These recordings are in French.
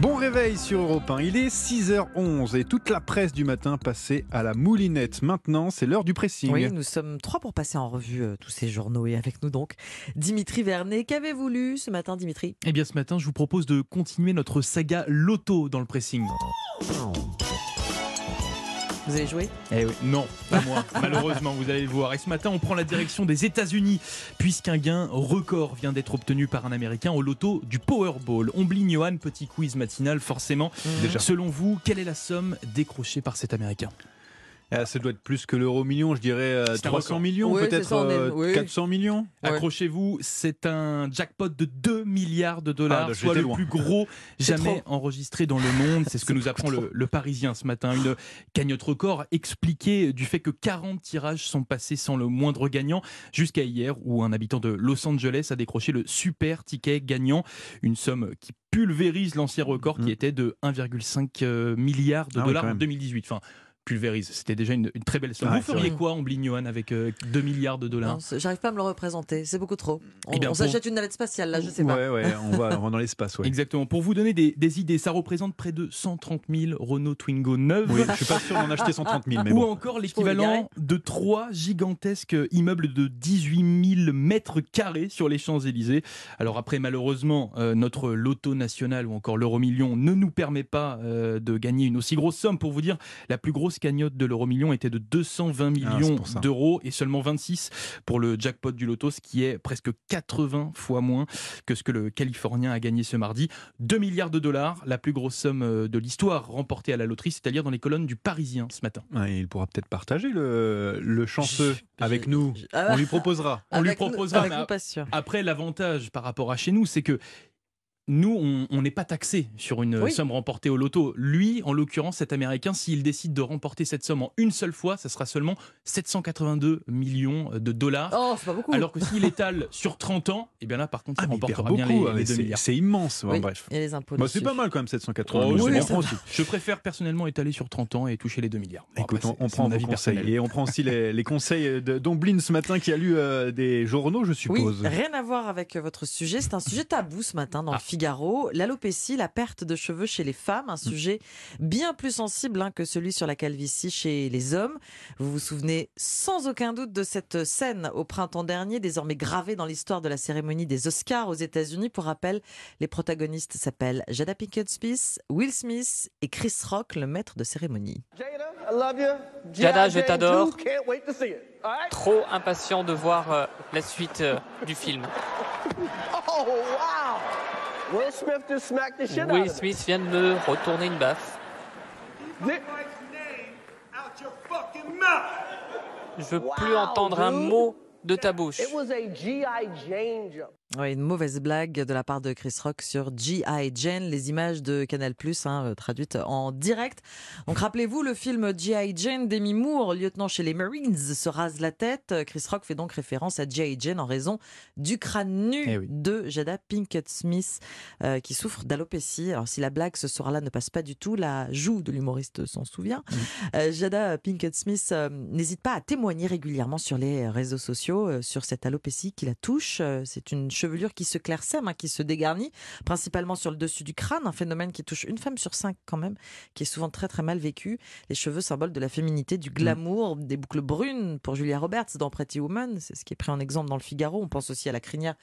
Bon réveil sur Europe 1. Il est 6h11 et toute la presse du matin passée à la moulinette. Maintenant, c'est l'heure du pressing. Oui, nous sommes trois pour passer en revue euh, tous ces journaux et avec nous donc Dimitri Vernet. Qu'avez-vous lu ce matin, Dimitri? Eh bien, ce matin, je vous propose de continuer notre saga Loto dans le pressing. Vous avez joué Eh oui, non, pas moi. Malheureusement, vous allez le voir. Et ce matin, on prend la direction des États-Unis, puisqu'un gain record vient d'être obtenu par un Américain au loto du Powerball. Omblin Johan, petit quiz matinal, forcément. Déjà. Selon vous, quelle est la somme décrochée par cet Américain? Ça doit être plus que l'euro million, je dirais euh, C'est un 300 record. millions, Oui, peut-être euh, oui. 400 millions. Ouais. Accrochez-vous, c'est un jackpot de 2 milliards de dollars, Ah, bah, soit le loin. plus gros jamais trop. enregistré dans le monde. C'est ce que nous apprend le, le Parisien ce matin. Une cagnotte record expliquée du fait que 40 tirages sont passés sans le moindre gagnant jusqu'à hier où un habitant de Los Angeles a décroché le super ticket gagnant, une somme qui pulvérise l'ancien record qui Mm. était de 1,5 euh, milliard de Ah oui, dollars quand en même. 2018. Enfin, pulvérise, c'était déjà une, une très belle somme. Ouais, Vous feriez quoi, Omblin Johan, avec euh, 2 milliards de dollars? J'arrive pas à me le représenter, c'est beaucoup trop. On, Eh bien, on pour- s'achète une navette spatiale là, je sais pas. Ouais, ouais, on va, on va dans l'espace, ouais. Exactement. Pour vous donner des, des idées, ça représente près de 130 000 Renault Twingo neuves. Oui, je suis pas sûr d'en acheter 130 000, mais Ou bon. encore l'équivalent de trois gigantesques immeubles de 18 000 mètres carrés sur les Champs-Élysées. Alors après, malheureusement, euh, notre loto national ou encore l'euro million ne nous permet pas euh, de gagner une aussi grosse somme. Pour vous dire, la plus grosse cagnotte de l'euro million était de 220 Ah, millions d'euros et seulement 26 pour le jackpot du loto, ce qui est presque 80 fois moins que ce que le Californien a gagné ce mardi. 2 milliards de dollars, la plus grosse somme euh, de l'histoire remportée à la loterie, c'est-à-dire dans les colonnes du Parisien ce matin. Ouais, il pourra peut-être partager le, le chanceux avec nous. ah, On lui proposera. on lui nous- proposera, Avec mais- nous, pas sûr. Après, l'avantage par rapport à chez nous, c'est que nous, on- n'est pas taxé sur une Oui. somme remportée au loto. Lui, en l'occurrence, cet Américain, s'il décide de remporter cette somme en une seule fois, ça sera seulement 782 millions de dollars. Oh, c'est pas beaucoup. Alors que s'il étale sur 30 ans, et bien là, par contre, Ah, il remportera bien les, beaucoup. les ouais, 2 c'est- milliards. C'est immense. Ouais, Oui, Bref. Les impôts. Bah, c'est pas mal quand même 780 Oh, millions. oui, je préfère personnellement étaler sur 30 ans et toucher les 2 milliards. Bon, Écoute, après, on, prend vos avis conseils personnel. et on prend aussi les, les conseils d'Omblin ce matin qui a lu euh, des journaux, je Oui, suppose. rien à voir avec votre sujet. C'est un sujet tabou ce matin dans Ah. le Figaro. L'alopécie, la perte de cheveux chez les femmes, un sujet bien plus sensible hein, que celui sur la calvitie chez les hommes. Vous vous souvenez sans aucun doute de cette scène au printemps dernier, désormais gravée dans l'histoire de la cérémonie des Oscars aux États-Unis. Pour rappel, les protagonistes s'appellent Jada Pinkett Smith, Will Smith et Chris Rock, le maître de cérémonie. Jada, I love you. Jada, G.I. je t'adore. 2, Can't wait to see it. All right? Trop impatient de voir euh, la suite euh, du film. Oh, wow. Will Smith just smacked the shit out Will. Smith vient de me retourner une baffe. Je veux plus Wow, entendre un mot de ta bouche. Une mauvaise blague de la part de Chris Rock sur G.I. Jane, les images de Canal+, hein, euh, traduites en direct. Donc rappelez-vous le film G.I. Jane d'Amy Moore, lieutenant chez les Marines, se rase la tête. Chris Rock fait donc référence à G.I. Jane en raison du crâne nu Eh oui. de Jada Pinkett Smith, euh, qui souffre d'alopécie. Alors si la blague ce soir-là ne passe pas du tout, la joue de l'humoriste s'en souvient. Euh, Jada Pinkett Smith euh, n'hésite pas à témoigner régulièrement sur les réseaux sociaux sur cette alopécie qui la touche. C'est une chevelure qui se clairsème, hein, qui se dégarnit, principalement sur le dessus du crâne, un phénomène qui touche une femme sur cinq quand même, qui est souvent très très mal vécu. Les cheveux, symbole de la féminité, du glamour, des boucles brunes pour Julia Roberts dans Pretty Woman, c'est ce qui est pris en exemple dans le Figaro. On pense aussi à la crinière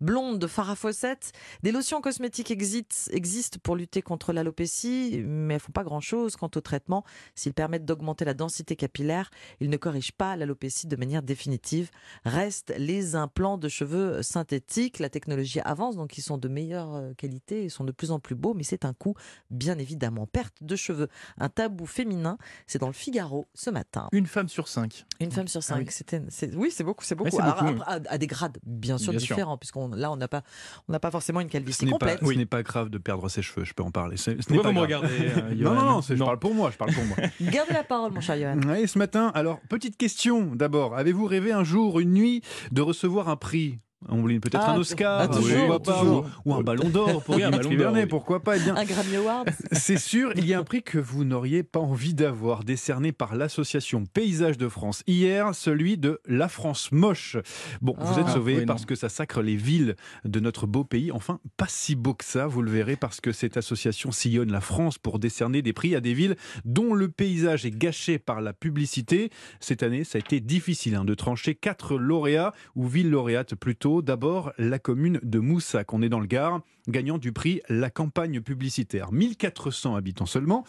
blonde de Farah Fawcett. Des lotions cosmétiques existent pour lutter contre l'alopécie, mais elles font pas grand-chose quant au traitement. S'ils permettent d'augmenter la densité capillaire, ils ne corrigent pas l'alopécie de manière définitive. Restent les implants de cheveux synthétiques. La technologie avance, donc ils sont de meilleure euh, qualité, ils sont de plus en plus beaux, mais c'est un coût, bien évidemment. Perte de cheveux, un tabou féminin, c'est dans le Figaro ce matin. Une femme sur cinq. Une femme sur cinq, oui. c'était, c'est- oui, c'est beaucoup, c'est beaucoup. à, à des grades bien sûr Bien différents, puisqu'on là on n'a pas, on n'a pas forcément une Ce calvitie pas, complète. ce n'est pas grave de perdre ses cheveux, je peux en parler. Ce, ce n'est pas grave. regardez euh, Non, non, non, c'est- je parle pour moi, je parle pour moi. Gardez la parole, mon cher Johan. Ouais, ce matin, alors, petite question d'abord. Avez-vous rêvé un jour, une nuit, de recevoir un prix? On voulait peut-être Ah, un Oscar, ah, toujours, pourquoi pas, toujours. ou, ou un Ballon d'Or pour Oui, un Dimitri Ballon d'Or, Vernet, oui. pourquoi pas. Eh bien, Un Grammy Award c'est sûr, il y a un prix que vous n'auriez pas envie d'avoir, décerné par l'association Paysage de France. Hier, celui de La France Moche. Bon, vous Ah. êtes sauvés oui, non. parce que ça sacre les villes de notre beau pays. Enfin, pas si beau que ça, vous le verrez, parce que cette association sillonne la France pour décerner des prix à des villes dont le paysage est gâché par la publicité. Cette année, ça a été difficile hein, de trancher quatre lauréats, ou villes lauréates plutôt. D'abord, la commune de Moussac, on est dans le Gard, gagnant du prix La campagne publicitaire. 1400 habitants seulement.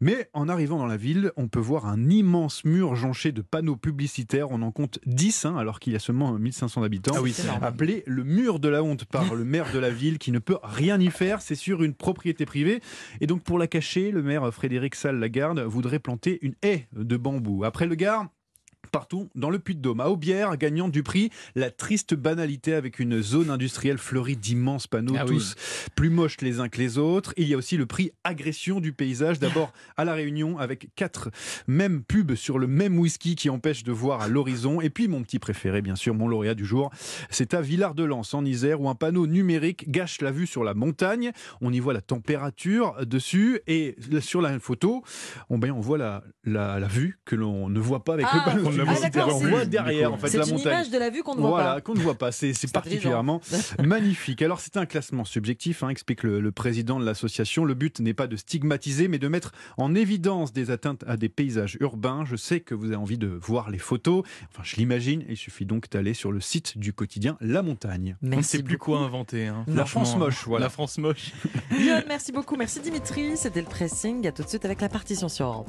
Mais en arrivant dans la ville, on peut voir un immense mur jonché de panneaux publicitaires. On en compte 10, hein, alors qu'il y a seulement 1500 habitants. Ah oui. Appelé le mur de la honte par le maire de la ville qui ne peut rien y faire. C'est sur une propriété privée. Et donc, pour la cacher, le maire Frédéric Salle-Lagarde voudrait planter une haie de bambou. Après le Gard, Partout dans le Puy-de-Dôme, à Aubière, gagnant du prix La triste banalité avec une zone industrielle fleurie d'immenses panneaux, Ah oui. tous plus moches les uns que les autres. Il y a aussi le prix Agression du paysage, d'abord à La Réunion, avec quatre mêmes pubs sur le même whisky qui empêche de voir à l'horizon. Et puis mon petit préféré, bien sûr, mon lauréat du jour, c'est à Villard-de-Lans, en Isère, où un panneau numérique gâche la vue sur la montagne. On y voit la température dessus, et sur la photo, on, ben, on voit la, la, la vue que l'on ne voit pas avec Ah, le panneau ah, on c'est- voit derrière, en fait, C'est la une montagne. image de la vue qu'on ne voit Voilà, pas. qu'on ne voit pas. C'est c'est C'est particulièrement magnifique. Alors, c'est un classement subjectif, hein, explique le, le président de l'association. Le but n'est pas de stigmatiser, mais de mettre en évidence des atteintes à des paysages urbains. Je sais que vous avez envie de voir les photos. Enfin, je l'imagine. Il suffit donc d'aller sur le site du quotidien La Montagne. On ne Merci sait plus beaucoup. quoi inventer. hein. La France moche, voilà. La France moche. Lyon, merci beaucoup. Merci Dimitri. C'était le pressing. À tout de suite avec la partition sur un.